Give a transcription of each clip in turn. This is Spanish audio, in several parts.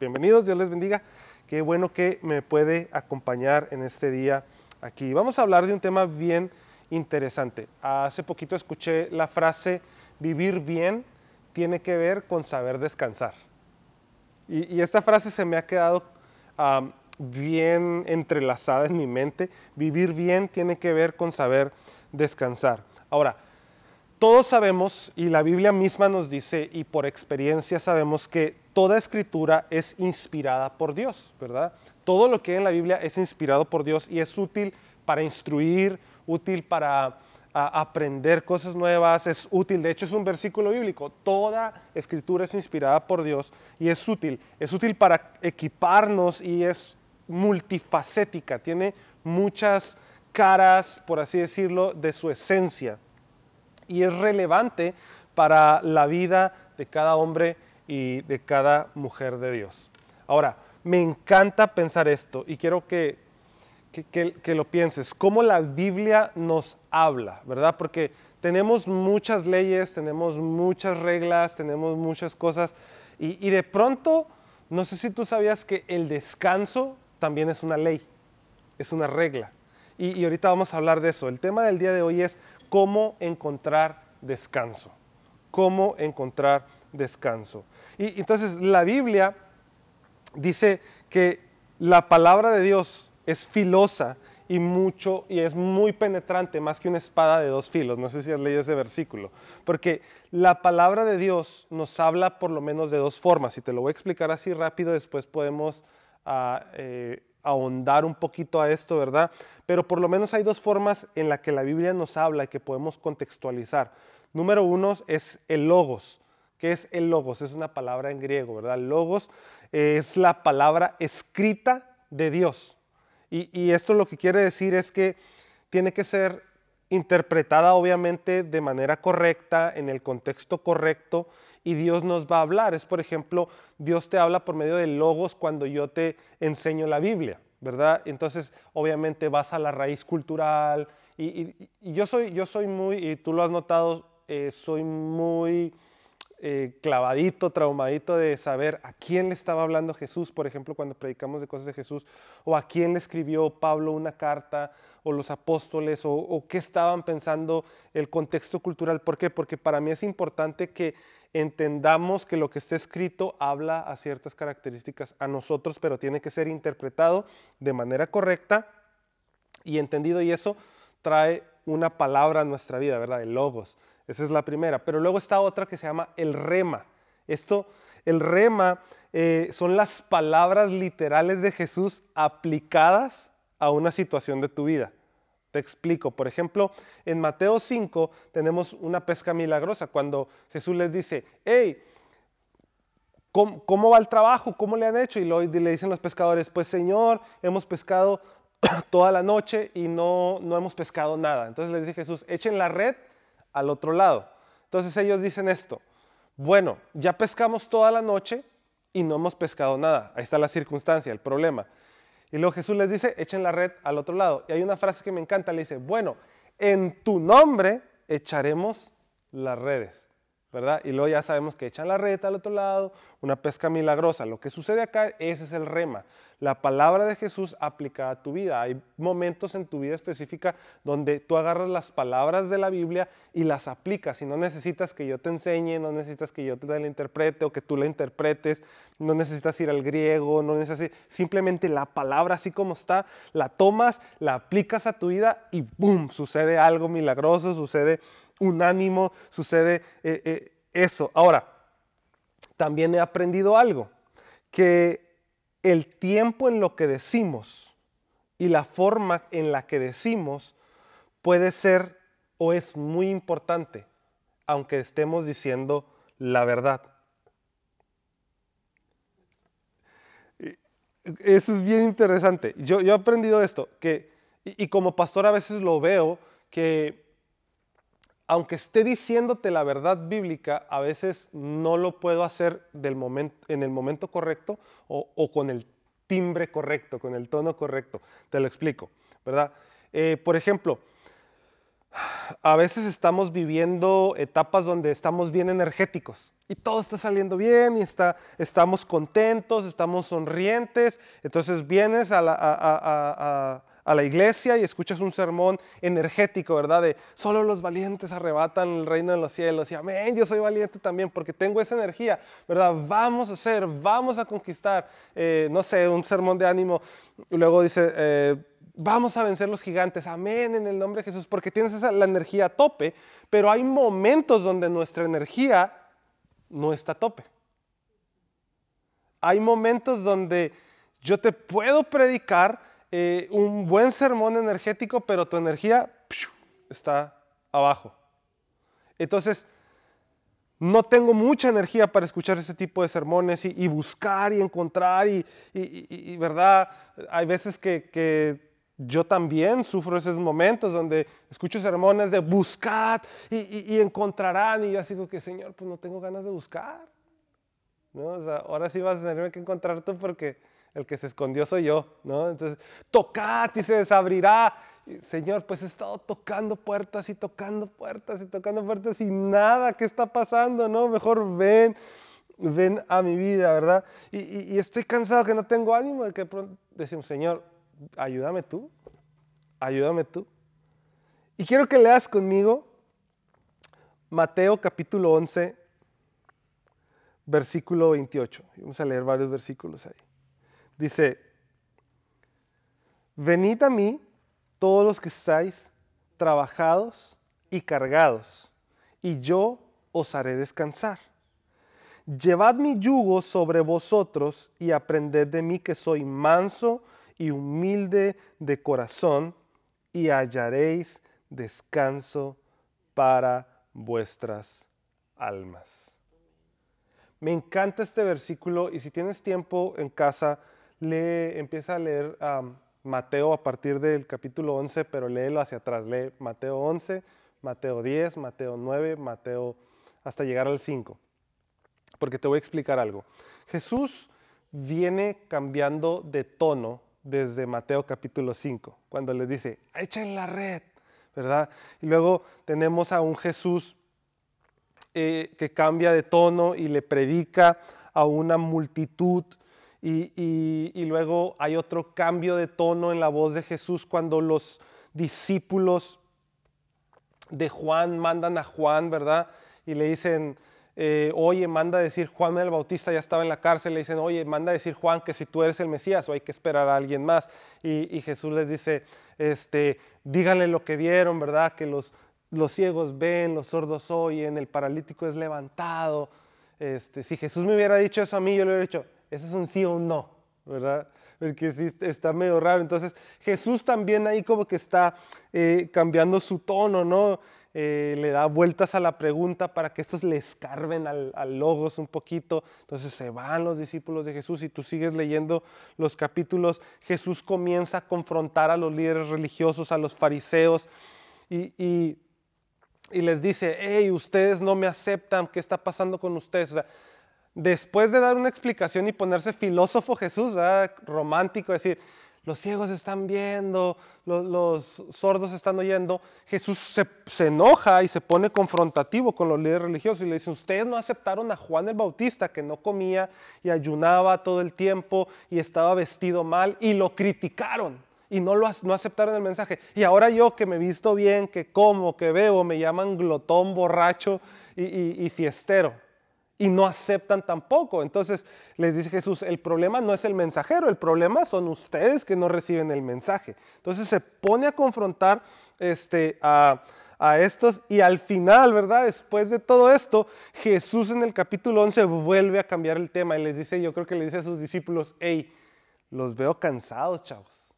Bienvenidos, Dios les bendiga. Qué bueno que me puede acompañar en este día aquí. Vamos a hablar de un tema bien interesante. Hace poquito escuché la frase, vivir bien tiene que ver con saber descansar. Y, esta frase se me ha quedado bien entrelazada en mi mente. Vivir bien tiene que ver con saber descansar. Ahora, todos sabemos, y la Biblia misma nos dice, y por experiencia sabemos que toda escritura es inspirada por Dios, ¿verdad? Todo lo que hay en la Biblia es inspirado por Dios y es útil para instruir, útil para aprender cosas nuevas, es útil, de hecho es un versículo bíblico, toda escritura es inspirada por Dios y es útil, es útil para equiparnos y es multifacética, tiene muchas caras, por así decirlo, de su esencia. Y es relevante para la vida de cada hombre y de cada mujer de Dios. Ahora, me encanta pensar esto y quiero que, que, lo pienses, cómo la Biblia nos habla, ¿verdad? Porque tenemos muchas leyes, tenemos muchas reglas, tenemos muchas cosas y, y de pronto, no sé si tú sabías que el descanso también es una ley, es una regla. Y, y ahorita vamos a hablar de eso. El tema del día de hoy es cómo encontrar descanso. Cómo encontrar descanso. Y entonces la Biblia dice que la palabra de Dios es filosa y mucho y es muy penetrante, más que una espada de dos filos. No sé si has leído ese versículo, porque la palabra de Dios nos habla por lo menos de dos formas y te lo voy a explicar así rápido. Después podemos ah, eh, ahondar un poquito a esto, ¿verdad? Pero por lo menos hay dos formas en las que la Biblia nos habla y que podemos contextualizar. Número uno es el logos. ¿Qué es el logos? Es una palabra en griego, ¿verdad? Logos es la palabra escrita de Dios. Y, esto lo que quiere decir es que tiene que ser interpretada obviamente de manera correcta, en el contexto correcto, y Dios nos va a hablar. Es, por ejemplo, Dios te habla por medio de logos cuando yo te enseño la Biblia, ¿verdad? Entonces, obviamente vas a la raíz cultural. Y, yo, soy, yo soy muy, y tú lo has notado, eh, soy muy eh, clavadito, traumadito de saber a quién le estaba hablando Jesús, por ejemplo, cuando predicamos de cosas de Jesús, o a quién le escribió Pablo una carta, o los apóstoles, o, o qué estaban pensando el contexto cultural. ¿Por qué? Porque para mí es importante que entendamos que lo que está escrito habla a ciertas características a nosotros, pero tiene que ser interpretado de manera correcta y entendido, y eso trae una palabra a nuestra vida, ¿verdad? El logos. Esa es la primera. Pero luego está otra que se llama el rema. Esto, el rema, eh, son las palabras literales de Jesús aplicadas a una situación de tu vida. Te explico. Por ejemplo, en Mateo 5 tenemos una pesca milagrosa cuando Jesús les dice, hey, ¿cómo, va el trabajo? ¿Cómo le han hecho? Y le dicen los pescadores, pues Señor, hemos pescado toda la noche y no, no hemos pescado nada. Entonces les dice Jesús, echen la red al otro lado. Entonces ellos dicen esto, bueno, ya pescamos toda la noche y no hemos pescado nada. Ahí está la circunstancia, el problema. Y luego Jesús les dice, echen la red al otro lado. Y hay una frase que me encanta, le dice, bueno, en tu nombre echaremos las redes. ¿Verdad? Y luego ya sabemos que echan la red al otro lado, una pesca milagrosa. Lo que sucede acá, ese es el rema. La palabra de Jesús aplicada a tu vida. Hay momentos en tu vida específica donde tú agarras las palabras de la Biblia y las aplicas. Y no necesitas que yo te enseñe, no necesitas que yo te la interprete o que tú la interpretes, no necesitas ir al griego, no necesitas simplemente la palabra así como está, la tomas, la aplicas a tu vida y ¡boom! Sucede algo milagroso, sucede unánimo, sucede eh, eh, eso. Ahora, también he aprendido algo, que el tiempo en lo que decimos y la forma en la que decimos puede ser o es muy importante, aunque estemos diciendo la verdad. Eso es bien interesante. Yo, he aprendido esto, que, y como pastor a veces lo veo, que aunque esté diciéndote la verdad bíblica, a veces no lo puedo hacer en el momento correcto o, con el timbre correcto, con el tono correcto. Te lo explico, ¿verdad? Eh, por ejemplo, a veces estamos viviendo etapas donde estamos bien energéticos y todo está saliendo bien y está, estamos contentos, estamos sonrientes. Entonces vienes a la, a la iglesia y escuchas un sermón energético, ¿verdad? De solo los valientes arrebatan el reino de los cielos. Y amén, yo soy valiente también porque tengo esa energía, ¿verdad? Vamos a hacer, vamos a conquistar, eh, no sé, un sermón de ánimo. Y luego dice, eh, vamos a vencer los gigantes, amén, en el nombre de Jesús, porque tienes esa, la energía a tope, pero hay momentos donde nuestra energía no está a tope. Hay momentos donde yo te puedo predicar eh, un buen sermón energético, pero tu energía está abajo. Entonces, no tengo mucha energía para escuchar ese tipo de sermones y, buscar y encontrar y, verdad, hay veces que, yo también sufro esos momentos donde escucho sermones de buscar y, encontrarán y yo así digo que Señor, pues no tengo ganas de buscar. ahora sí vas a tenerme que encontrar tú porque el que se escondió soy yo, ¿no? Entonces, tocad y se desabrirá. Señor, pues he estado tocando puertas y tocando puertas y tocando puertas y nada, ¿qué está pasando? No, mejor ven, ven a mi vida, ¿verdad? Y, estoy cansado que no tengo ánimo de que pronto decimos, Señor, ayúdame tú, ayúdame tú. Y quiero que leas conmigo Mateo capítulo 11, versículo 28. Vamos a leer varios versículos ahí. Dice, venid a mí todos los que estáis trabajados y cargados, y yo os haré descansar. Llevad mi yugo sobre vosotros y aprended de mí que soy manso y humilde de corazón, y hallaréis descanso para vuestras almas. Me encanta este versículo y si tienes tiempo en casa, lee, empieza a leer Mateo a partir del capítulo 11, pero léelo hacia atrás. Lee Mateo 11, Mateo 10, Mateo 9, Mateo hasta llegar al 5. Porque te voy a explicar algo. Jesús viene cambiando de tono desde Mateo capítulo 5, cuando les dice, echen la red, ¿verdad? Y luego tenemos a un Jesús eh, que cambia de tono y le predica a una multitud y, luego hay otro cambio de tono en la voz de Jesús cuando los discípulos de Juan mandan a Juan, ¿verdad? Y le dicen, eh, oye, manda a decir Juan el Bautista ya estaba en la cárcel, le dicen, oye, manda a decir Juan que si tú eres el Mesías o hay que esperar a alguien más. Y, Jesús les dice, este, díganle lo que vieron, ¿verdad? Que los, los ciegos ven, los sordos oyen, el paralítico es levantado. Este, si Jesús me hubiera dicho eso a mí, yo le hubiera dicho, ese es un sí o un no, ¿verdad? Porque sí está medio raro. Entonces Jesús también ahí como que está eh, cambiando su tono, ¿no? Eh, le da vueltas a la pregunta para que estos le escarben al, al, logos un poquito. Entonces se van los discípulos de Jesús y tú sigues leyendo los capítulos. Jesús comienza a confrontar a los líderes religiosos, a los fariseos y, y, les dice, hey, ustedes no me aceptan, ¿qué está pasando con ustedes? O sea, después de dar una explicación y ponerse filósofo Jesús, romántico, decir, los ciegos están viendo, los, sordos están oyendo, Jesús se, enoja y se pone confrontativo con los líderes religiosos y le dice, ustedes no aceptaron a Juan el Bautista que no comía y ayunaba todo el tiempo y estaba vestido mal y lo criticaron y no, lo, aceptaron el mensaje. Y ahora yo que me visto bien, que como, que veo, me llaman glotón, borracho y fiestero y no aceptan tampoco. Entonces les dice Jesús, el problema no es el mensajero, el problema son ustedes que no reciben el mensaje. Entonces se pone a confrontar este, a, estos y al final, ¿verdad? Después de todo esto, Jesús en el capítulo 11 vuelve a cambiar el tema y les dice, yo creo que le dice a sus discípulos, hey, los veo cansados, chavos.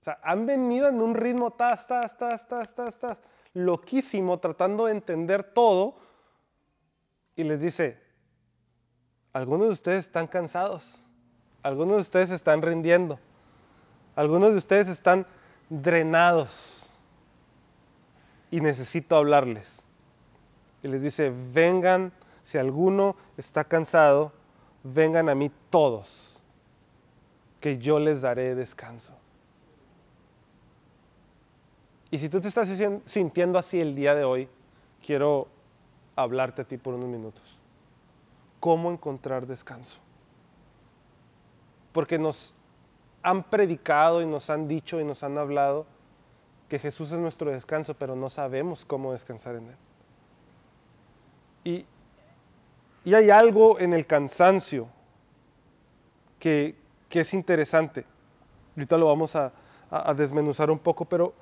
O sea, han venido en un ritmo, tas, tas, tas, tas, tas, tas, loquísimo, tratando de entender todo. Y les dice, algunos de ustedes están cansados, algunos de ustedes están rindiendo, algunos de ustedes están drenados y necesito hablarles. Y les dice, vengan, si alguno está cansado, vengan a mí todos, que yo les daré descanso. Y si tú te estás sintiendo así el día de hoy, quiero hablarte a ti por unos minutos. ¿Cómo encontrar descanso? Porque nos han predicado y nos han dicho y nos han hablado que Jesús es nuestro descanso, pero no sabemos cómo descansar en Él. Y, y hay algo en el cansancio que, que es interesante. Ahorita lo vamos a, desmenuzar un poco, pero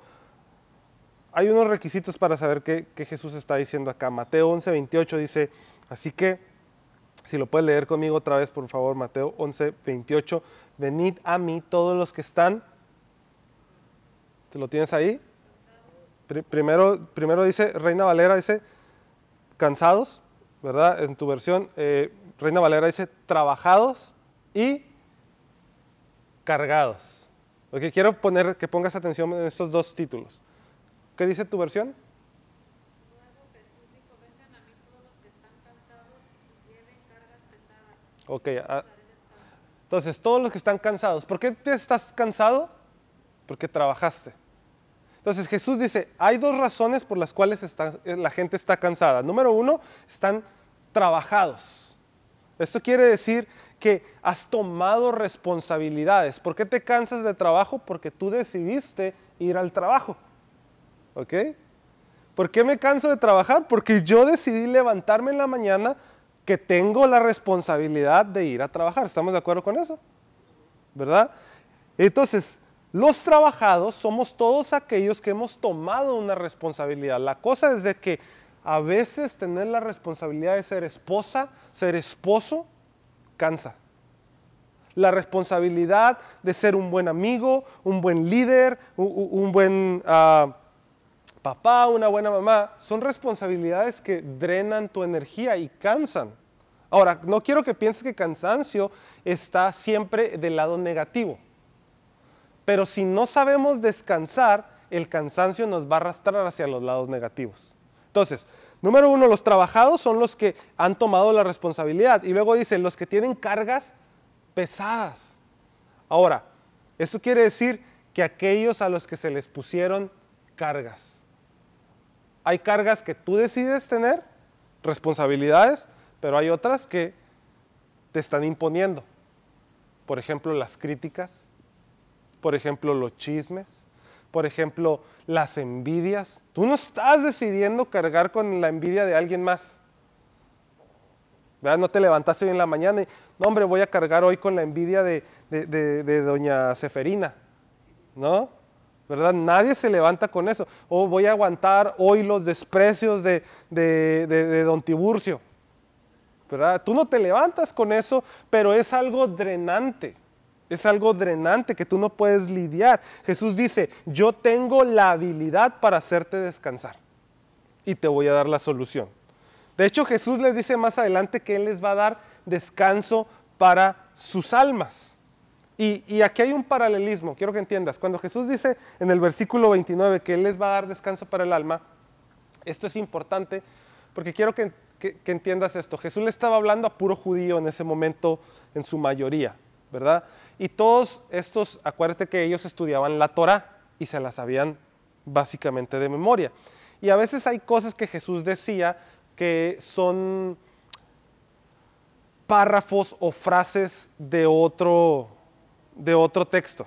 hay unos requisitos para saber qué, qué Jesús está diciendo acá. Mateo 11, 28 dice, así que, si lo puedes leer conmigo otra vez, por favor, Mateo 11, 28, venid a mí todos los que están ¿Te lo tienes ahí? Primero, primero dice, Reina Valera dice, cansados, ¿verdad? En tu versión, eh, Reina Valera dice, trabajados y cargados. Lo que quiero poner, que pongas atención en estos dos títulos. ¿Qué dice tu versión? Ok, ah, entonces todos los que están cansados, ¿por qué te estás cansado? Porque trabajaste. Entonces Jesús dice, hay dos razones por las cuales eh, la gente está cansada. Número uno, están trabajados. Esto quiere decir que has tomado responsabilidades. ¿Por qué te cansas de trabajo? Porque tú decidiste ir al trabajo. ¿Ok? ¿Por qué me canso de trabajar? Porque yo decidí levantarme en la mañana que tengo la responsabilidad de ir a trabajar. ¿Estamos de acuerdo con eso? ¿Verdad? Entonces, los trabajados somos todos aquellos que hemos tomado una responsabilidad. La cosa es de que a veces tener la responsabilidad de ser esposa, ser esposo, cansa. La responsabilidad de ser un buen amigo, un buen líder, un, buen ah, papá, una buena mamá, son responsabilidades que drenan tu energía y cansan. Ahora, no quiero que pienses que cansancio está siempre del lado negativo. Pero si no sabemos descansar, el cansancio nos va a arrastrar hacia los lados negativos. Entonces, número uno, los trabajados son los que han tomado la responsabilidad. Y luego dice, los que tienen cargas pesadas. Ahora, eso quiere decir que aquellos a los que se les pusieron cargas. Hay cargas que tú decides tener, responsabilidades, pero hay otras que te están imponiendo. Por ejemplo, las críticas, por ejemplo, los chismes, por ejemplo, las envidias. Tú no estás decidiendo cargar con la envidia de alguien más. ¿Verdad? No te levantaste hoy en la mañana y, no hombre, voy a cargar hoy con la envidia de, de, doña Seferina. ¿No? ¿Verdad? Nadie se levanta con eso. O voy a aguantar hoy los desprecios de, de, don Tiburcio, ¿verdad? Tú no te levantas con eso, pero es algo drenante. Es algo drenante que tú no puedes lidiar. Jesús dice, yo tengo la habilidad para hacerte descansar y te voy a dar la solución. De hecho, Jesús les dice más adelante que Él les va a dar descanso para sus almas. Y, aquí hay un paralelismo, quiero que entiendas. Cuando Jesús dice en el versículo 29 que Él les va a dar descanso para el alma, esto es importante porque quiero que, que entiendas esto. Jesús le estaba hablando a puro judío en ese momento en su mayoría. ¿verdad? Y todos estos, acuérdate que ellos estudiaban la Torah y se la sabían básicamente de memoria. Y a veces hay cosas que Jesús decía que son párrafos o frases de otro, de otro texto,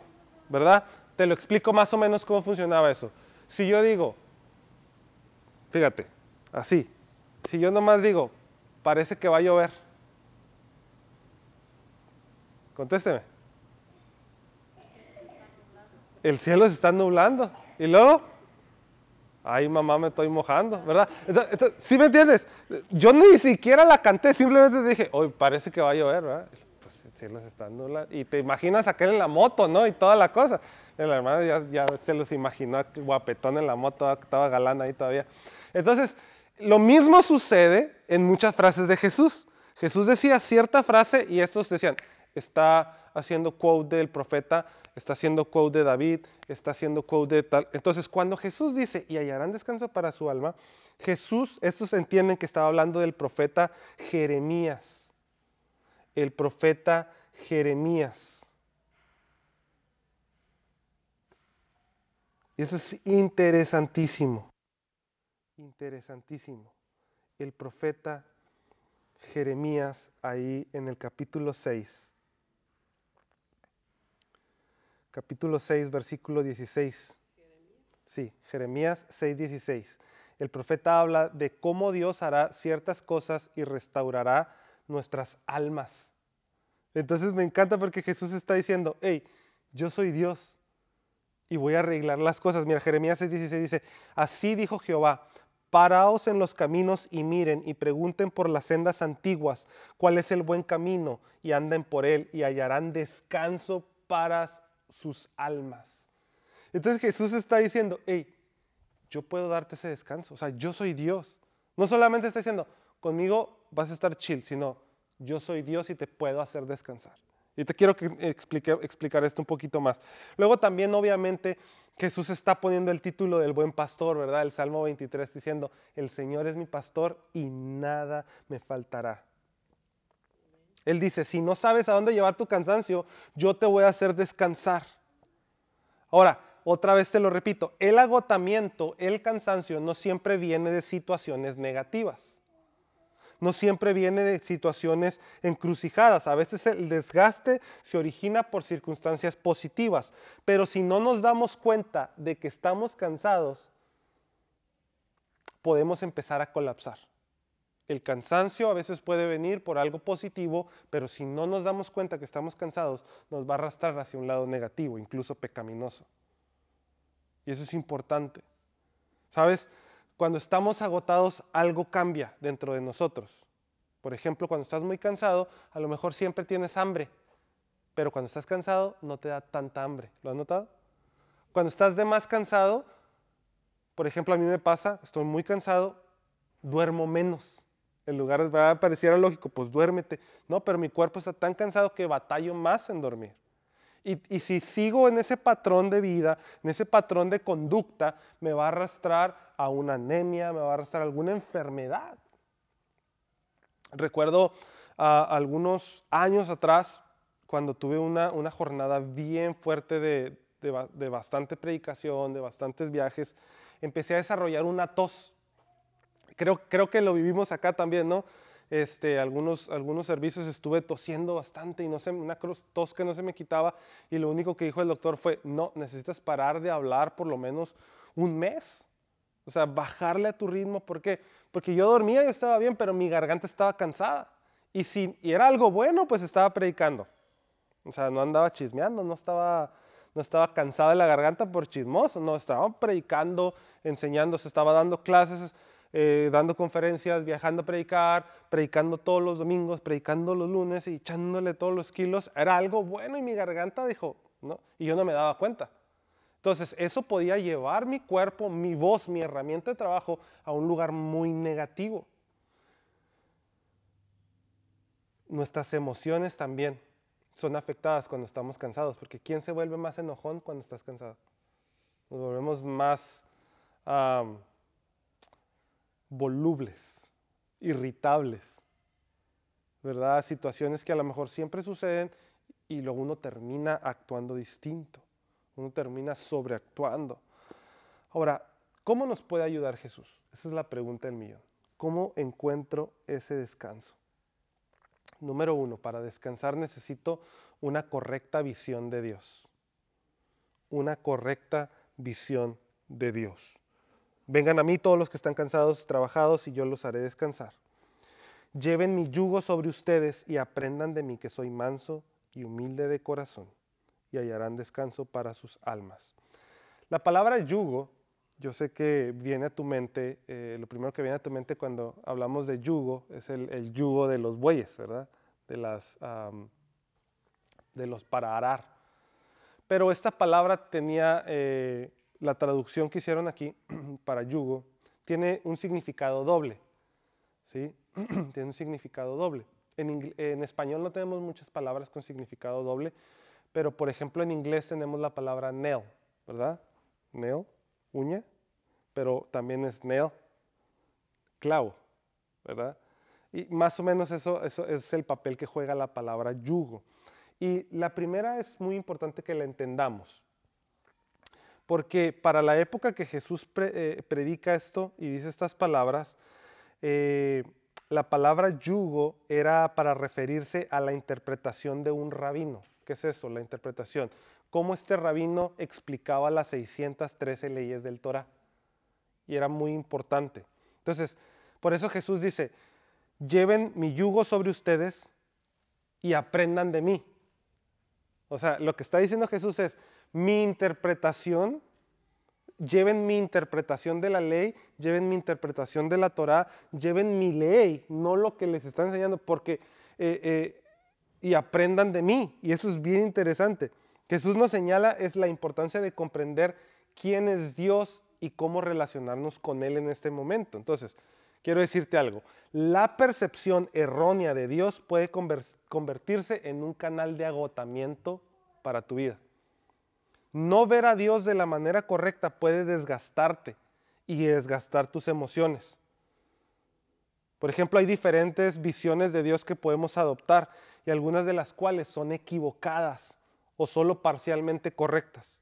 ¿verdad? Te lo explico más o menos cómo funcionaba eso. Si yo digo, fíjate, así, si yo nomás digo, parece que va a llover, Contésteme. El cielo se está nublando. ¿Y luego? Ay, mamá, me estoy mojando, ¿verdad? ¿Sí me entiendes? Yo ni siquiera la canté, simplemente dije, hoy parece que va a llover, ¿verdad? Y te imaginas aquel en la moto, ¿no? Y toda la cosa. El hermano ya, ya se los imaginó, guapetón en la moto, estaba galán ahí todavía. Entonces, lo mismo sucede en muchas frases de Jesús. Jesús decía cierta frase y estos decían, está haciendo quote del profeta, está haciendo quote de David, está haciendo quote de tal. Entonces, cuando Jesús dice, y hallarán descanso para su alma, Jesús, estos entienden que estaba hablando del profeta Jeremías. El profeta Jeremías. Y eso es interesantísimo. Interesantísimo. El profeta Jeremías ahí en el capítulo 6. Capítulo 6, versículo 16. Sí, Jeremías 6, 16. El profeta habla de cómo Dios hará ciertas cosas y restaurará nuestras almas. Entonces me encanta porque Jesús está diciendo, hey, yo soy Dios y voy a arreglar las cosas. Mira, Jeremías 6:16 dice, así dijo Jehová, paraos en los caminos y miren y pregunten por las sendas antiguas cuál es el buen camino y anden por él y hallarán descanso para sus almas. Entonces Jesús está diciendo, hey, yo puedo darte ese descanso, o sea, yo soy Dios. No solamente está diciendo, conmigo vas a estar chill, sino yo soy Dios y te puedo hacer descansar. Y te quiero explicar, explicar esto un poquito más. Luego también, obviamente, Jesús está poniendo el título del buen pastor, ¿verdad? El Salmo 23 diciendo, el Señor es mi pastor y nada me faltará. Él dice, si no sabes a dónde llevar tu cansancio, yo te voy a hacer descansar. Ahora, otra vez te lo repito, el agotamiento, el cansancio no siempre viene de situaciones negativas no siempre viene de situaciones encrucijadas. A veces el desgaste se origina por circunstancias positivas, pero si no nos damos cuenta de que estamos cansados, podemos empezar a colapsar. El cansancio a veces puede venir por algo positivo, pero si no nos damos cuenta que estamos cansados, nos va a arrastrar hacia un lado negativo, incluso pecaminoso. Y eso es importante. ¿Sabes? Cuando estamos agotados, algo cambia dentro de nosotros. Por ejemplo, cuando estás muy cansado, a lo mejor siempre tienes hambre, pero cuando estás cansado no te da tanta hambre. ¿Lo has notado? Cuando estás de más cansado, por ejemplo, a mí me pasa, estoy muy cansado, duermo menos. En lugar de pareciera lógico, pues duérmete. No, pero mi cuerpo está tan cansado que batallo más en dormir. Y, si sigo en ese patrón de vida, en ese patrón de conducta, me va a arrastrar a una anemia, me va a arrastrar a alguna enfermedad. Recuerdo algunos años atrás, cuando tuve una, jornada bien fuerte de, de, bastante predicación, de bastantes viajes, empecé a desarrollar una tos. Creo, creo que lo vivimos acá también, ¿no? Este, algunos, algunos servicios estuve tosiendo bastante y no sé, una tos que no se me quitaba y lo único que dijo el doctor fue, no, necesitas parar de hablar por lo menos un mes. O sea, bajarle a tu ritmo. ¿Por qué? Porque yo dormía y estaba bien, pero mi garganta estaba cansada. Y si y era algo bueno, pues estaba predicando. O sea, no andaba chismeando, no estaba, no estaba cansada de la garganta por chismoso, no, estaba predicando, enseñando, se estaba dando clases eh, dando conferencias, viajando a predicar, predicando todos los domingos, predicando los lunes y echándole todos los kilos, era algo bueno y mi garganta dijo, ¿no? Y yo no me daba cuenta. Entonces, eso podía llevar mi cuerpo, mi voz, mi herramienta de trabajo a un lugar muy negativo. Nuestras emociones también son afectadas cuando estamos cansados, porque ¿quién se vuelve más enojón cuando estás cansado? Nos volvemos más volubles, irritables, ¿verdad? Situaciones que a lo mejor siempre suceden y luego uno termina actuando distinto, uno termina sobreactuando. Ahora, ¿cómo nos puede ayudar Jesús? Esa es la pregunta del millón. ¿Cómo encuentro ese descanso? Número uno, para descansar necesito una correcta visión de Dios. Una correcta visión de Dios. Vengan a mí todos los que están cansados y trabajados y yo los haré descansar. Lleven mi yugo sobre ustedes y aprendan de mí que soy manso y humilde de corazón y hallarán descanso para sus almas. La palabra yugo, yo sé que viene a tu mente, eh, lo primero que viene a tu mente cuando hablamos de yugo es el, yugo de los bueyes, ¿verdad? De, los para arar. Pero esta palabra tenía eh, la traducción que hicieron aquí para yugo tiene un significado doble. ¿sí? tiene un significado doble. En, español no tenemos muchas palabras con significado doble, pero por ejemplo en inglés tenemos la palabra nail, ¿verdad? Nail, uña, pero también es nail, clavo, ¿verdad? Y más o menos eso, eso es el papel que juega la palabra yugo. Y la primera es muy importante que la entendamos. Porque para la época que Jesús eh, predica esto y dice estas palabras, eh, la palabra yugo era para referirse a la interpretación de un rabino. ¿Qué es eso? La interpretación. Cómo este rabino explicaba las 613 leyes del Torah. Y era muy importante. Entonces, por eso Jesús dice, lleven mi yugo sobre ustedes y aprendan de mí. O sea, lo que está diciendo Jesús es, mi interpretación lleven mi interpretación de la ley, lleven mi interpretación de la Torah, lleven mi ley, no lo que les está enseñando, porque eh, eh, y aprendan de mí. Y eso es bien interesante. Jesús nos señala es la importancia de comprender quién es Dios y cómo relacionarnos con Él en este momento. Entonces, quiero decirte algo. La percepción errónea de Dios puede convertirse en un canal de agotamiento para tu vida. No ver a Dios de la manera correcta puede desgastarte y desgastar tus emociones. Por ejemplo, hay diferentes visiones de Dios que podemos adoptar y algunas de las cuales son equivocadas o solo parcialmente correctas.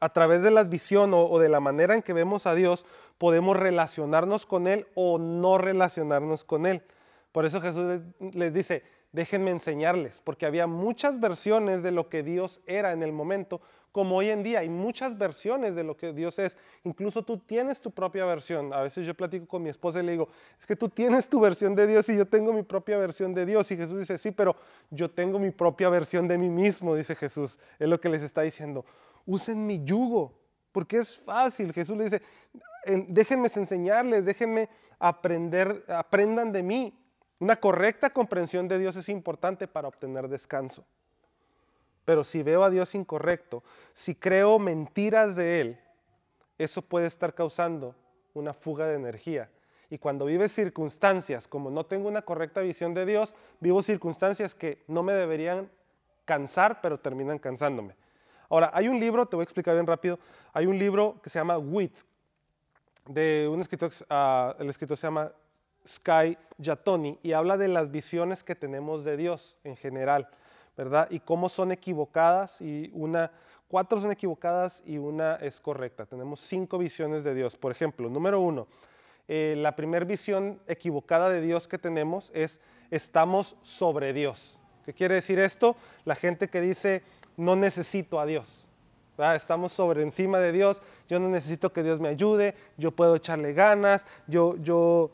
A través de la visión o, de la manera en que vemos a Dios, podemos relacionarnos con Él o no relacionarnos con Él. Por eso Jesús les dice, déjenme enseñarles, porque había muchas versiones de lo que Dios era en el momento, como hoy en día hay muchas versiones de lo que Dios es. Incluso tú tienes tu propia versión. A veces yo platico con mi esposa y le digo, es que tú tienes tu versión de Dios y yo tengo mi propia versión de Dios. Y Jesús dice, sí, pero yo tengo mi propia versión de mí mismo, dice Jesús. Es lo que les está diciendo. Usen mi yugo, porque es fácil. Jesús le dice, déjenme enseñarles, déjenme aprender, aprendan de mí. Una correcta comprensión de Dios es importante para obtener descanso. Pero si veo a Dios incorrecto, si creo mentiras de Él, eso puede estar causando una fuga de energía. Y cuando vives circunstancias, como no tengo una correcta visión de Dios, vivo circunstancias que no me deberían cansar, pero terminan cansándome. Ahora, hay un libro, te voy a explicar bien rápido, hay un libro que se llama Wit, de un escritor, uh, el escritor se llama Sky Yatoni y habla de las visiones que tenemos de Dios en general, ¿verdad? Y cómo son equivocadas y una, cuatro son equivocadas y una es correcta. Tenemos cinco visiones de Dios. Por ejemplo, número uno, eh, la primera visión equivocada de Dios que tenemos es estamos sobre Dios. ¿Qué quiere decir esto? La gente que dice no necesito a Dios. Estamos sobre encima de Dios, yo no necesito que Dios me ayude, yo puedo echarle ganas, yo, yo,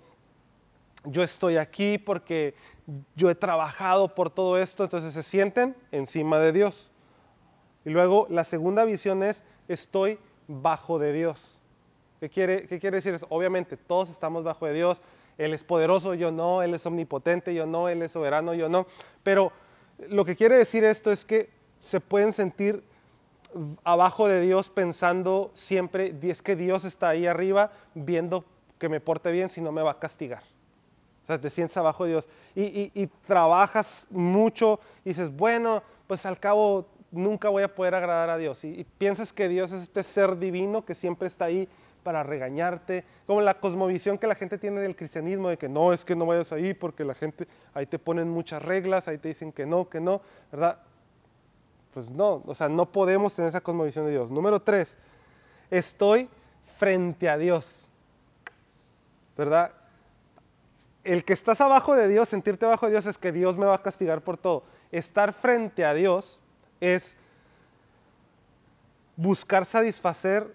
yo estoy aquí porque yo he trabajado por todo esto, entonces se sienten encima de Dios. Y luego la segunda visión es, estoy bajo de Dios. ¿Qué quiere, qué quiere decir? Obviamente, todos estamos bajo de Dios. Él es poderoso, yo no. Él es omnipotente, yo no. Él es soberano, yo no. Pero lo que quiere decir esto es que se pueden sentir abajo de Dios pensando siempre, es que Dios está ahí arriba viendo que me porte bien, si no me va a castigar sea, te sientes abajo de Dios y, trabajas mucho y dices, bueno, pues al cabo nunca voy a poder agradar a Dios. Y, piensas que Dios es este ser divino que siempre está ahí para regañarte, como la cosmovisión que la gente tiene del cristianismo, de que no, es que no vayas ahí porque la gente, ahí te ponen muchas reglas, ahí te dicen que no, que no, ¿verdad? Pues no, o sea, no podemos tener esa cosmovisión de Dios. Número tres, estoy frente a Dios, ¿verdad? El que estás abajo de Dios, sentirte abajo de Dios es que Dios me va a castigar por todo. Estar frente a Dios es buscar satisfacer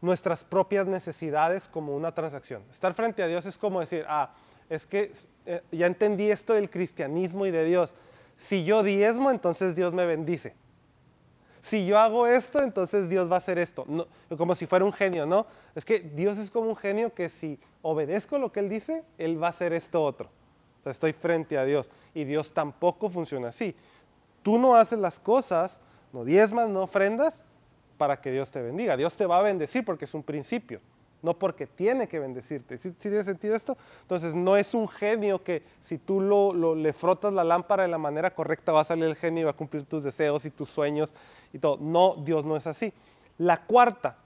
nuestras propias necesidades como una transacción. Estar frente a Dios es como decir, ah, es que eh, ya entendí esto del cristianismo y de Dios. Si yo diezmo, entonces Dios me bendice si yo hago esto, entonces Dios va a hacer esto. como si fuera un genio, ¿no? Es que Dios es como un genio que si obedezco lo que Él dice, Él va a hacer esto otro. O sea, estoy frente a Dios y Dios tampoco funciona así. Tú no haces las cosas, no diezmas, no ofrendas para que Dios te bendiga. Dios te va a bendecir porque es un principio no porque tiene que bendecirte. ¿Sí, tiene sentido esto? Entonces no es un genio que si tú lo, le frotas la lámpara de la manera correcta va a salir el genio y va a cumplir tus deseos y tus sueños y todo. No, Dios no es así. La cuarta,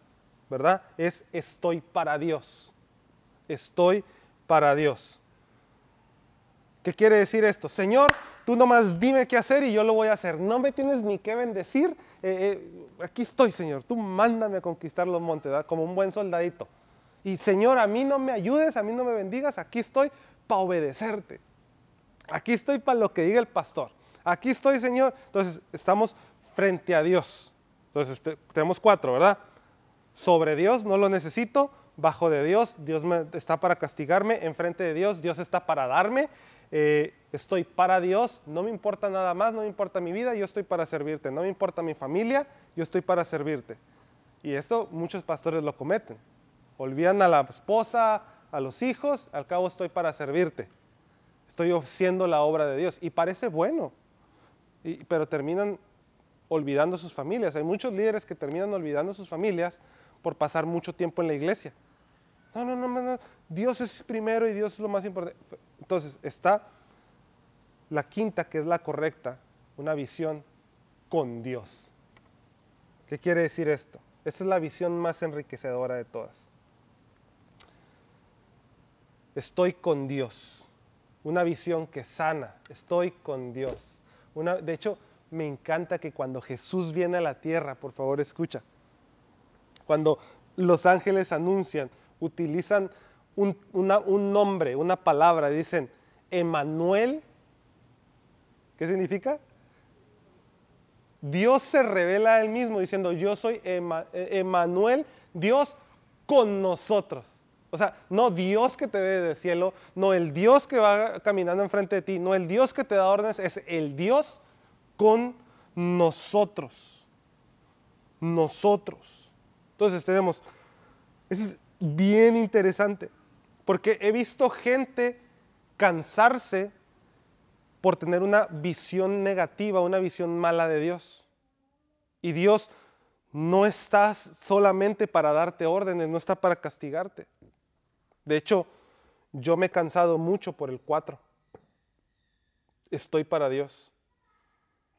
¿verdad? Es estoy para Dios. Estoy para Dios. ¿Qué quiere decir esto? Señor, tú nomás dime qué hacer y yo lo voy a hacer. No me tienes ni que bendecir. Eh, eh, aquí estoy, Señor. Tú mándame a conquistar los montes, ¿verdad? como un buen soldadito. Y Señor, a mí no me ayudes, a mí no me bendigas. Aquí estoy para obedecerte. Aquí estoy para lo que diga el pastor. Aquí estoy, Señor. Entonces, estamos frente a Dios. Entonces, tenemos cuatro, ¿verdad? Sobre Dios, no lo necesito. Bajo de Dios, Dios está para castigarme. Enfrente de Dios, Dios está para darme. Eh, estoy para Dios, no me importa nada más, no me importa mi vida, yo estoy para servirte. No me importa mi familia, yo estoy para servirte. Y esto muchos pastores lo cometen. Olvidan a la esposa, a los hijos, al cabo estoy para servirte. Estoy haciendo la obra de Dios. Y parece bueno, pero terminan olvidando sus familias. Hay muchos líderes que terminan olvidando sus familias por pasar mucho tiempo en la iglesia. No, no, no, no, Dios es primero y Dios es lo más importante. Entonces está la quinta, que es la correcta, una visión con Dios. ¿Qué quiere decir esto? Esta es la visión más enriquecedora de todas. Estoy con Dios. Una visión que sana. Estoy con Dios. De hecho, me encanta que cuando Jesús viene a la tierra, por favor escucha, cuando los ángeles anuncian, utilizan un, nombre, una palabra, dicen, Emanuel, ¿qué significa? Dios se revela a él mismo diciendo, yo soy Emanuel, Dios con nosotros. O sea, no Dios que te ve del cielo, no el Dios que va caminando enfrente de ti, no el Dios que te da órdenes, es el Dios con nosotros. Nosotros. Entonces tenemos, eso es bien interesante, porque he visto gente cansarse por tener una visión negativa, una visión mala de Dios. Y Dios no está solamente para darte órdenes, no está para castigarte. De hecho, yo me he cansado mucho por el 4. Estoy para Dios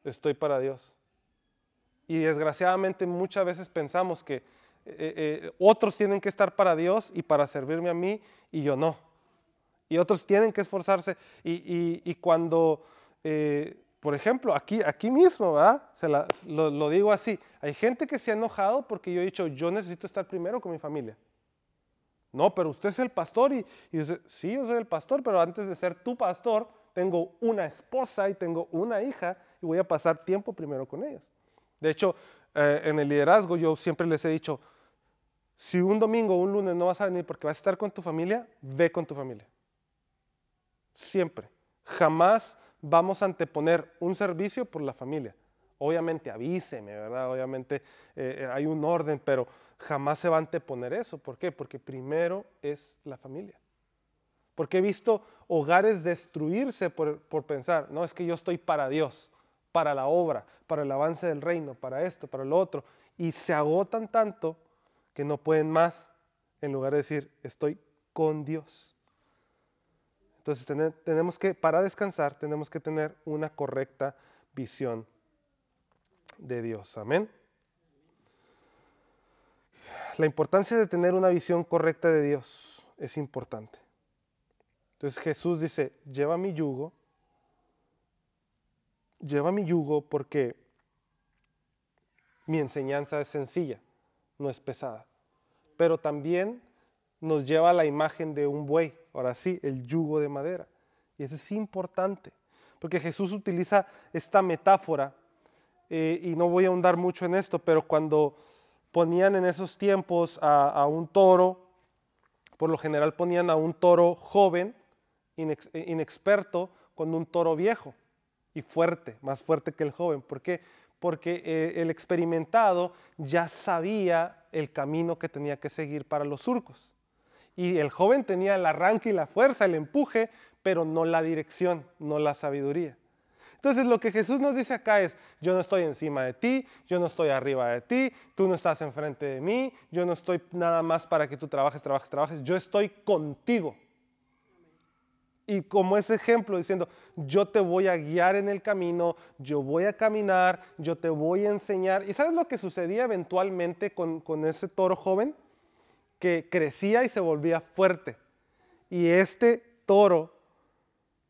estoy para Dios. Y desgraciadamente muchas veces pensamos que eh, eh, otros tienen que estar para Dios y para servirme a mí y yo no. Y otros tienen que esforzarse. Y, cuando, eh, por ejemplo, aquí, aquí mismo, ¿verdad? Se lo, digo así, hay gente que se ha enojado porque yo he dicho, yo necesito estar primero con mi familia. No, pero usted es el pastor y, y sí, yo soy el pastor, pero antes de ser tu pastor, tengo una esposa y tengo una hija y voy a pasar tiempo primero con ellas. De hecho, eh, en el liderazgo yo siempre les he dicho, si un domingo o un lunes no vas a venir porque vas a estar con tu familia, ve con tu familia. Siempre. Jamás vamos a anteponer un servicio por la familia. Obviamente avíseme, ¿verdad? Obviamente eh, eh, hay un orden, pero jamás se va a anteponer eso. ¿Por qué? Porque primero es la familia. Porque he visto hogares destruirse por, por pensar, no, es que yo estoy para Dios para la obra, para el avance del reino, para esto, para lo otro, y se agotan tanto que no pueden más, en lugar de decir, estoy con Dios. Entonces tenemos que, para descansar, tenemos que tener una correcta visión de Dios. Amén. La importancia de tener una visión correcta de Dios es importante. Entonces Jesús dice, lleva mi yugo lleva mi yugo porque mi enseñanza es sencilla, no es pesada. Pero también nos lleva a la imagen de un buey, ahora sí, el yugo de madera. Y eso es importante, porque Jesús utiliza esta metáfora, eh, y no voy a ahondar mucho en esto, pero cuando ponían en esos tiempos a, un toro, por lo general ponían a un toro joven, inexperto, con un toro viejo y fuerte, más fuerte que el joven. ¿Por qué? Porque eh, el experimentado ya sabía el camino que tenía que seguir para los surcos. Y el joven tenía el arranque y la fuerza, el empuje, pero no la dirección, no la sabiduría. Entonces lo que Jesús nos dice acá es, yo no estoy encima de ti, yo no estoy arriba de ti, tú no estás enfrente de mí, yo no estoy nada más para que tú trabajes, trabajes, trabajes, yo estoy contigo y como ese ejemplo diciendo, yo te voy a guiar en el camino, yo voy a caminar, yo te voy a enseñar. ¿Y sabes lo que sucedía eventualmente con, ese toro joven? Que crecía y se volvía fuerte. Y este toro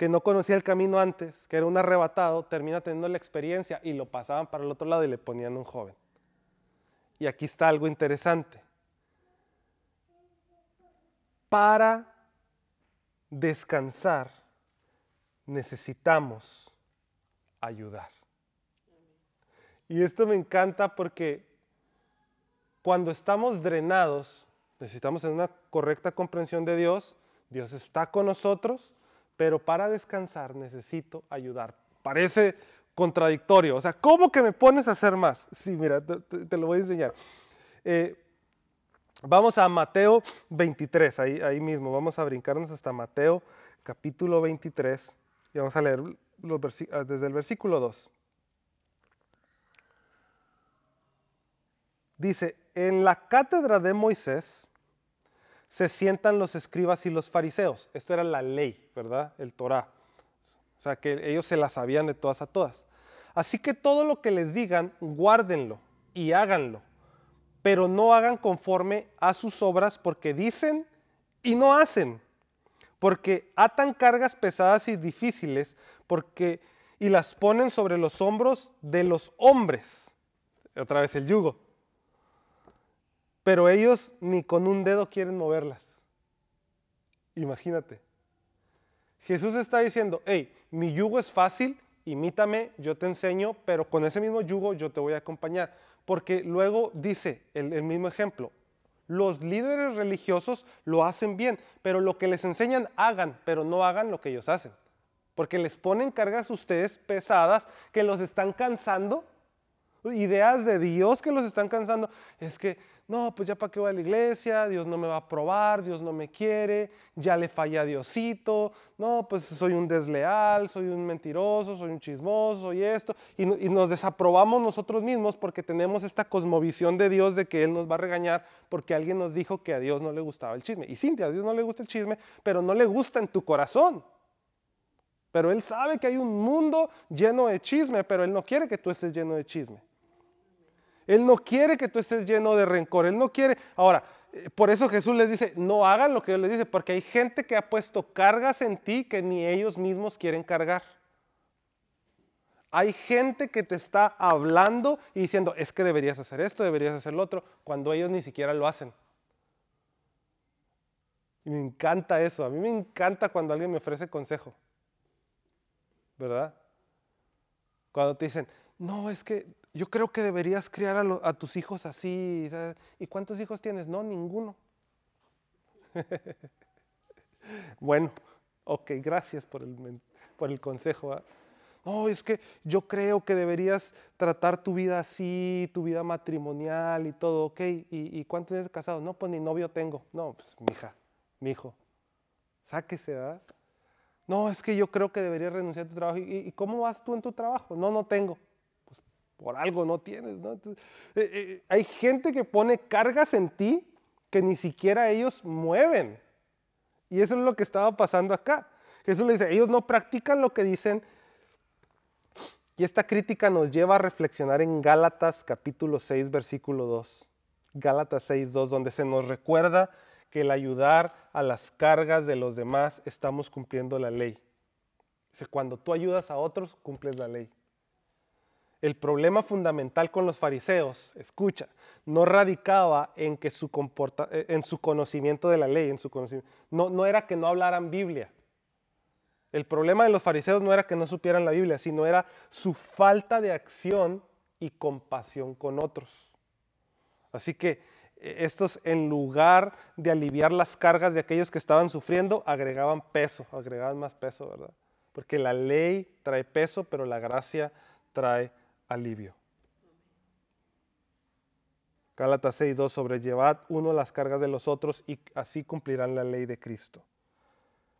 que no conocía el camino antes, que era un arrebatado, termina teniendo la experiencia y lo pasaban para el otro lado y le ponían un joven. Y aquí está algo interesante. Para descansar necesitamos ayudar. Y esto me encanta porque cuando estamos drenados, necesitamos tener una correcta comprensión de Dios, Dios está con nosotros, pero para descansar necesito ayudar. Parece contradictorio, o sea, ¿cómo que me pones a hacer más? Sí, mira, te, lo voy a enseñar. Eh, vamos a Mateo 23, ahí, ahí mismo, vamos a brincarnos hasta Mateo capítulo 23 y vamos a leer ah, desde el versículo 2. Dice, en la cátedra de Moisés se sientan los escribas y los fariseos. Esto era la ley, ¿verdad? El Torah. O sea, que ellos se la sabían de todas a todas. Así que todo lo que les digan, guárdenlo y háganlo, pero no hagan conforme a sus obras porque dicen y no hacen, porque atan cargas pesadas y difíciles porque, y las ponen sobre los hombros de los hombres. Otra vez el yugo pero ellos ni con un dedo quieren moverlas. Imagínate. Jesús está diciendo, hey, mi yugo es fácil, imítame, yo te enseño, pero con ese mismo yugo yo te voy a acompañar. Porque luego dice el, mismo ejemplo, los líderes religiosos lo hacen bien, pero lo que les enseñan hagan, pero no hagan lo que ellos hacen. Porque les ponen cargas a ustedes pesadas que los están cansando, ideas de Dios que los están cansando. Es que no, pues ya para qué voy a la iglesia, Dios no me va a probar, Dios no me quiere, ya le fallé a Diosito, no, pues soy un desleal, soy un mentiroso, soy un chismoso, soy esto, y, y, nos desaprobamos nosotros mismos porque tenemos esta cosmovisión de Dios de que Él nos va a regañar porque alguien nos dijo que a Dios no le gustaba el chisme. Y sí, a Dios no le gusta el chisme, pero no le gusta en tu corazón. Pero Él sabe que hay un mundo lleno de chisme, pero Él no quiere que tú estés lleno de chisme. Él no quiere que tú estés lleno de rencor. Él no quiere. Ahora, eh, por eso Jesús les dice, no hagan lo que Dios les dice, porque hay gente que ha puesto cargas en ti que ni ellos mismos quieren cargar. Hay gente que te está hablando y diciendo, es que deberías hacer esto, deberías hacer lo otro, cuando ellos ni siquiera lo hacen. Y me encanta eso. A mí me encanta cuando alguien me ofrece consejo. ¿Verdad? Cuando te dicen, no, es que yo creo que deberías criar a, tus hijos así. ¿Y cuántos hijos tienes? No, ninguno. bueno, ok, gracias por el, por el consejo. No, es que yo creo que deberías tratar tu vida así, tu vida matrimonial y todo, ok. ¿Y, y cuánto tienes casado? No, pues ni novio tengo. No, pues mi hija, mi hijo. Sáquese, ¿verdad? No, es que yo creo que deberías renunciar a tu trabajo. ¿Y cómo vas tú en tu trabajo? No, no tengo por algo no tienes. ¿no? Eh, eh, hay gente que pone cargas en ti que ni siquiera ellos mueven. Y eso es lo que estaba pasando acá. Jesús le dice, ellos no practican lo que dicen. Y esta crítica nos lleva a reflexionar en Gálatas capítulo 6, versículo 2. Gálatas 6, 2, donde se nos recuerda que el ayudar a las cargas de los demás estamos cumpliendo la ley. Cuando tú ayudas a otros, cumples la ley. El problema fundamental con los fariseos, escucha, no radicaba en, que su, eh, en su conocimiento de la ley, en su conocimiento. No, no era que no hablaran Biblia. El problema de los fariseos no era que no supieran la Biblia, sino era su falta de acción y compasión con otros. Así que eh, estos, en lugar de aliviar las cargas de aquellos que estaban sufriendo, agregaban peso, agregaban más peso, ¿verdad? Porque la ley trae peso, pero la gracia trae alivio. Gálatas 6.2 sobrellevad uno las cargas de los otros y así cumplirán la ley de Cristo.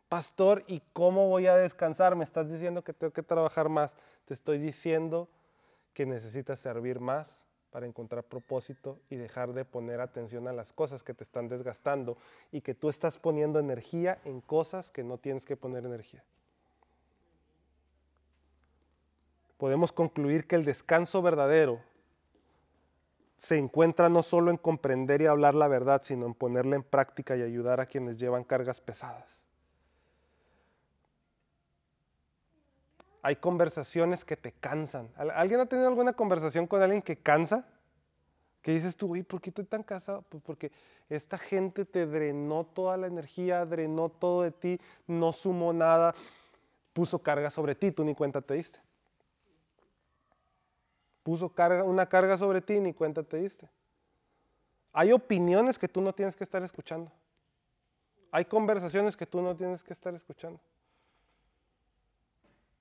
Pastor, ¿y cómo voy a descansar? Me estás diciendo que tengo que trabajar más. Te estoy diciendo que necesitas servir más para encontrar propósito y dejar de poner atención a las cosas que te están desgastando y que tú estás poniendo energía en cosas que no tienes que poner energía. Podemos concluir que el descanso verdadero se encuentra no solo en comprender y hablar la verdad, sino en ponerla en práctica y ayudar a quienes llevan cargas pesadas. Hay conversaciones que te cansan. ¿Al- ¿Alguien ha tenido alguna conversación con alguien que cansa? Que dices tú, uy, ¿por qué estoy tan cansado? Pues porque esta gente te drenó toda la energía, drenó todo de ti, no sumó nada, puso carga sobre ti, tú ni cuenta te diste. Puso una carga sobre ti, ni cuenta te diste. Hay opiniones que tú no tienes que estar escuchando. Hay conversaciones que tú no tienes que estar escuchando.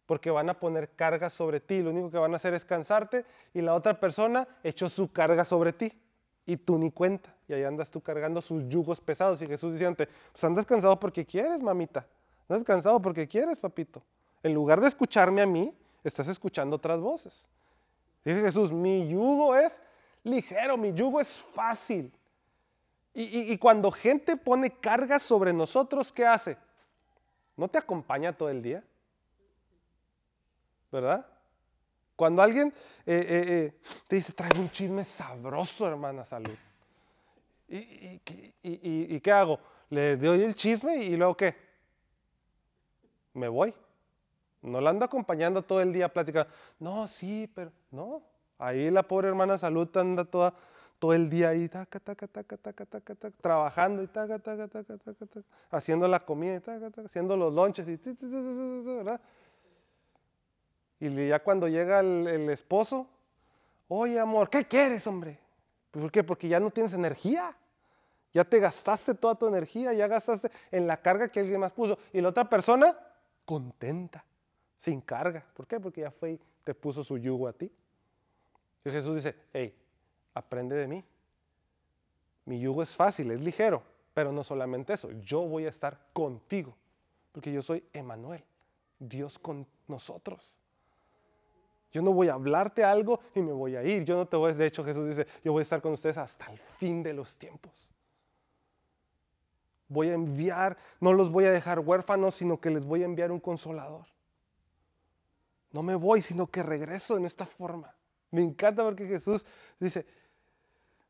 Porque van a poner carga sobre ti. Lo único que van a hacer es cansarte y la otra persona echó su carga sobre ti. Y tú ni cuenta. Y ahí andas tú cargando sus yugos pesados. Y Jesús diciéndote, pues andas cansado porque quieres, mamita. Andas cansado porque quieres, papito. En lugar de escucharme a mí, estás escuchando otras voces. Dice Jesús, mi yugo es ligero, mi yugo es fácil. Y, y- cuando gente pone carga sobre nosotros, ¿qué hace? ¿No te acompaña todo el día? ¿Verdad? Cuando alguien eh, eh, eh, te dice, traigo un chisme sabroso, hermana, salud. ¿Y, y- y- y- y qué hago? Le doy el chisme y luego qué? Me voy. No la ando acompañando todo el día platicando. No, sí, pero no. Ahí la pobre hermana salud anda toda, todo el día ahí, taca, taca, taca, taca, taca, taca, trabajando y taca, taca, taca, taca, taca, haciendo la comida y taca, taca, haciendo los lonches y ti, ¿verdad? Y ya cuando llega el, el esposo, oye amor, ¿qué quieres, hombre? ¿Por qué? Porque ya no tienes energía. Ya te gastaste toda tu energía, ya gastaste en la carga que alguien más puso. Y la otra persona, contenta, sin carga. ¿Por qué? Porque ya fue y te puso su yugo a ti. Y Jesús dice, hey, aprende de mí. Mi yugo es fácil, es ligero, pero no solamente eso, yo voy a estar contigo, porque yo soy Emanuel, Dios con nosotros. Yo no voy a hablarte algo y me voy a ir. Yo no te voy a, de hecho Jesús dice, yo voy a estar con ustedes hasta el fin de los tiempos. Voy a enviar, no los voy a dejar huérfanos, sino que les voy a enviar un consolador. No me voy, sino que regreso en esta forma. Me encanta porque Jesús dice,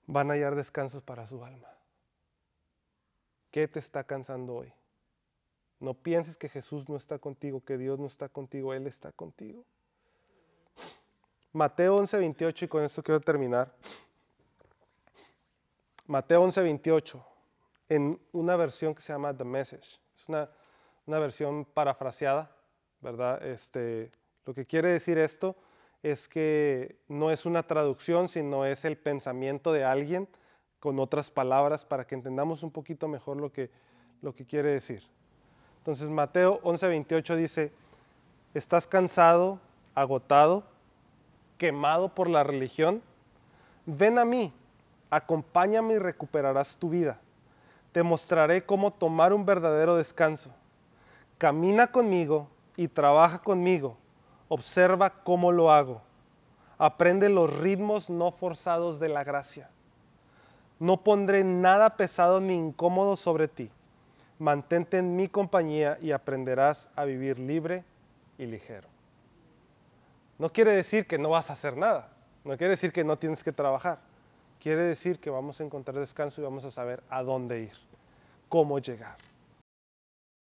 van a hallar descansos para su alma. ¿Qué te está cansando hoy? No pienses que Jesús no está contigo, que Dios no está contigo, Él está contigo. Mateo 11, 28, y con esto quiero terminar. Mateo 11, 28, en una versión que se llama The Message. Es una, una versión parafraseada, ¿verdad? Este, lo que quiere decir esto es que no es una traducción, sino es el pensamiento de alguien con otras palabras para que entendamos un poquito mejor lo que, lo que quiere decir. Entonces Mateo 11:28 dice, ¿estás cansado, agotado, quemado por la religión? Ven a mí, acompáñame y recuperarás tu vida. Te mostraré cómo tomar un verdadero descanso. Camina conmigo y trabaja conmigo. Observa cómo lo hago. Aprende los ritmos no forzados de la gracia. No pondré nada pesado ni incómodo sobre ti. Mantente en mi compañía y aprenderás a vivir libre y ligero. No quiere decir que no vas a hacer nada. No quiere decir que no tienes que trabajar. Quiere decir que vamos a encontrar descanso y vamos a saber a dónde ir, cómo llegar.